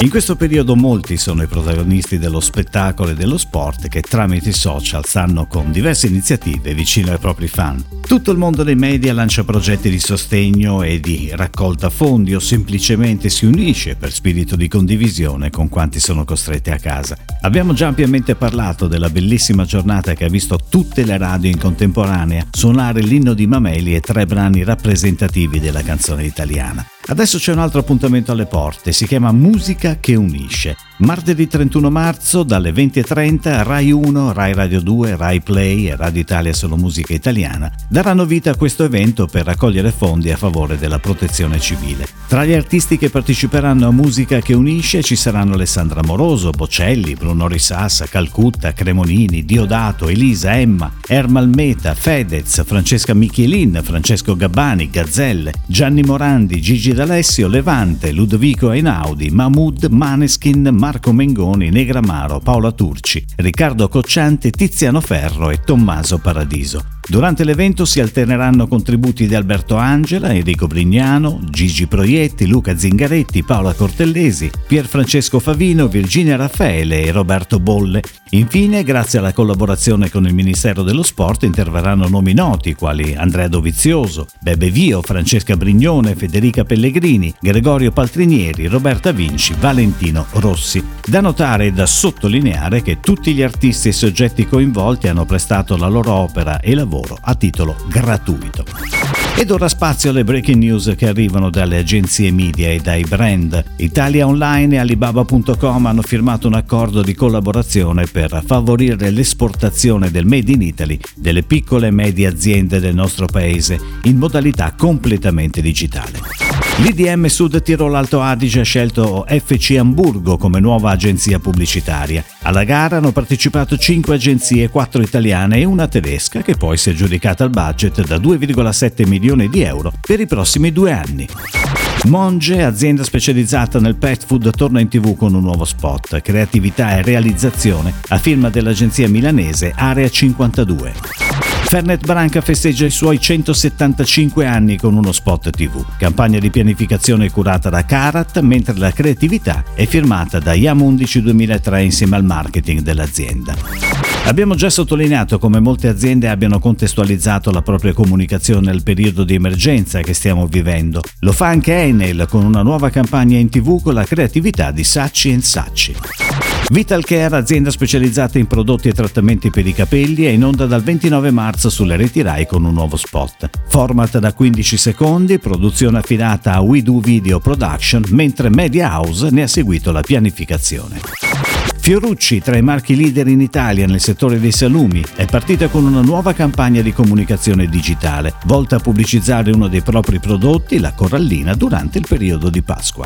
In questo periodo molti sono i protagonisti dello spettacolo e dello sport che tramite i social stanno con diverse iniziative vicino ai propri fan. Tutto il mondo dei media lancia progetti di sostegno e di raccolta fondi o semplicemente si unisce per spirito di condivisione con quanti sono costretti a casa. Abbiamo già ampiamente parlato della bellissima giornata che ha visto tutte le radio in contemporanea suonare l'inno di Mameli e tre brani rappresentativi della canzone italiana. Adesso c'è un altro appuntamento alle porte, si chiama Musica che unisce. Martedì 31 marzo dalle 20.30 Rai 1, Rai Radio 2, Rai Play e Radio Italia Solo Musica Italiana daranno vita a questo evento per raccogliere fondi a favore della protezione civile. Tra gli artisti che parteciperanno a Musica che unisce ci saranno Alessandra Moroso, Bocelli, Bruno Risassa, Calcutta, Cremonini, Diodato, Elisa, Emma, Ermal Meta, Fedez, Francesca Michelin, Francesco Gabbani, Gazzelle, Gianni Morandi, Gigi D'Alessio, Levante, Ludovico Einaudi, Mahmoud, Maneskin, Marco Mengoni, Negramaro, Paola Turci, Riccardo Cocciante, Tiziano Ferro e Tommaso Paradiso. Durante l'evento si alterneranno contributi di Alberto Angela, Enrico Brignano, Gigi Proietti, Luca Zingaretti, Paola Cortellesi, Pier Francesco Favino, Virginia Raffaele e Roberto Bolle. Infine, grazie alla collaborazione con il Ministero dello Sport, interverranno nomi noti quali Andrea Dovizioso, Bebe Vio, Francesca Brignone, Federica Pellegrini, Gregorio Paltrinieri, Roberta Vinci, Valentino Rossi. Da notare e da sottolineare che tutti gli artisti e soggetti coinvolti hanno prestato la loro opera e lavoro lavoro a titolo gratuito. Ed ora spazio alle breaking news che arrivano dalle agenzie media e dai brand. Italia Online e Alibaba.com hanno firmato un accordo di collaborazione per favorire l'esportazione del Made in Italy delle piccole e medie aziende del nostro paese in modalità completamente digitale. L'IDM Sud Tirol Alto Adige ha scelto FC Hamburgo come nuova agenzia pubblicitaria. Alla gara hanno partecipato 5 agenzie, 4 italiane e una tedesca che poi si è aggiudicata il budget da 2,7 milioni di euro per i prossimi due anni. Monge, azienda specializzata nel pet food, torna in tv con un nuovo spot, creatività e realizzazione a firma dell'agenzia milanese Area 52. Fernet Branca festeggia i suoi 175 anni con uno spot TV. Campagna di pianificazione curata da Karat, mentre la creatività è firmata da Yam 11 2003 insieme al marketing dell'azienda. Abbiamo già sottolineato come molte aziende abbiano contestualizzato la propria comunicazione nel periodo di emergenza che stiamo vivendo. Lo fa anche Enel con una nuova campagna in tv con la creatività di Sacci Sacci. Vital Care, azienda specializzata in prodotti e trattamenti per i capelli, è in onda dal 29 marzo sulle reti Rai con un nuovo spot. Format da 15 secondi, produzione affidata a We Do Video Production, mentre Media House ne ha seguito la pianificazione. Fiorucci, tra i marchi leader in Italia nel settore dei salumi, è partita con una nuova campagna di comunicazione digitale, volta a pubblicizzare uno dei propri prodotti, la corallina, durante il periodo di Pasqua.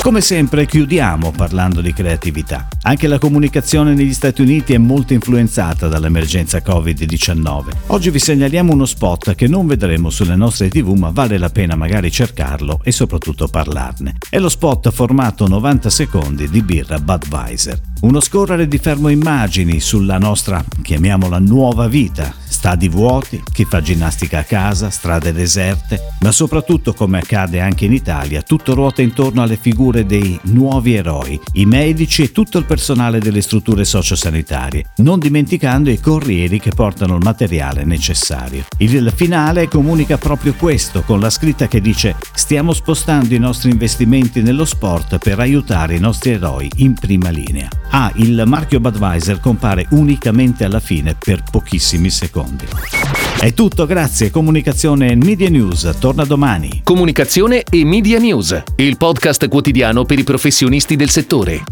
Come sempre chiudiamo parlando di creatività. Anche la comunicazione negli Stati Uniti è molto influenzata dall'emergenza Covid-19. Oggi vi segnaliamo uno spot che non vedremo sulle nostre tv ma vale la pena magari cercarlo e soprattutto parlarne. È lo spot formato 90 secondi di birra Budweiser. Uno scorrere di fermo immagini sulla nostra, chiamiamola, nuova vita, stadi vuoti, chi fa ginnastica a casa, strade deserte, ma soprattutto, come accade anche in Italia, tutto ruota intorno alle figure dei nuovi eroi, i medici e tutto il personale delle strutture sociosanitarie, non dimenticando i corrieri che portano il materiale necessario. Il finale comunica proprio questo, con la scritta che dice stiamo spostando i nostri investimenti nello sport per aiutare i nostri eroi in prima linea. Ah, il marchio Budweiser compare unicamente alla fine per pochissimi secondi secondi. È tutto, grazie. Comunicazione e Media News torna domani. Comunicazione e Media News, il podcast quotidiano per i professionisti del settore.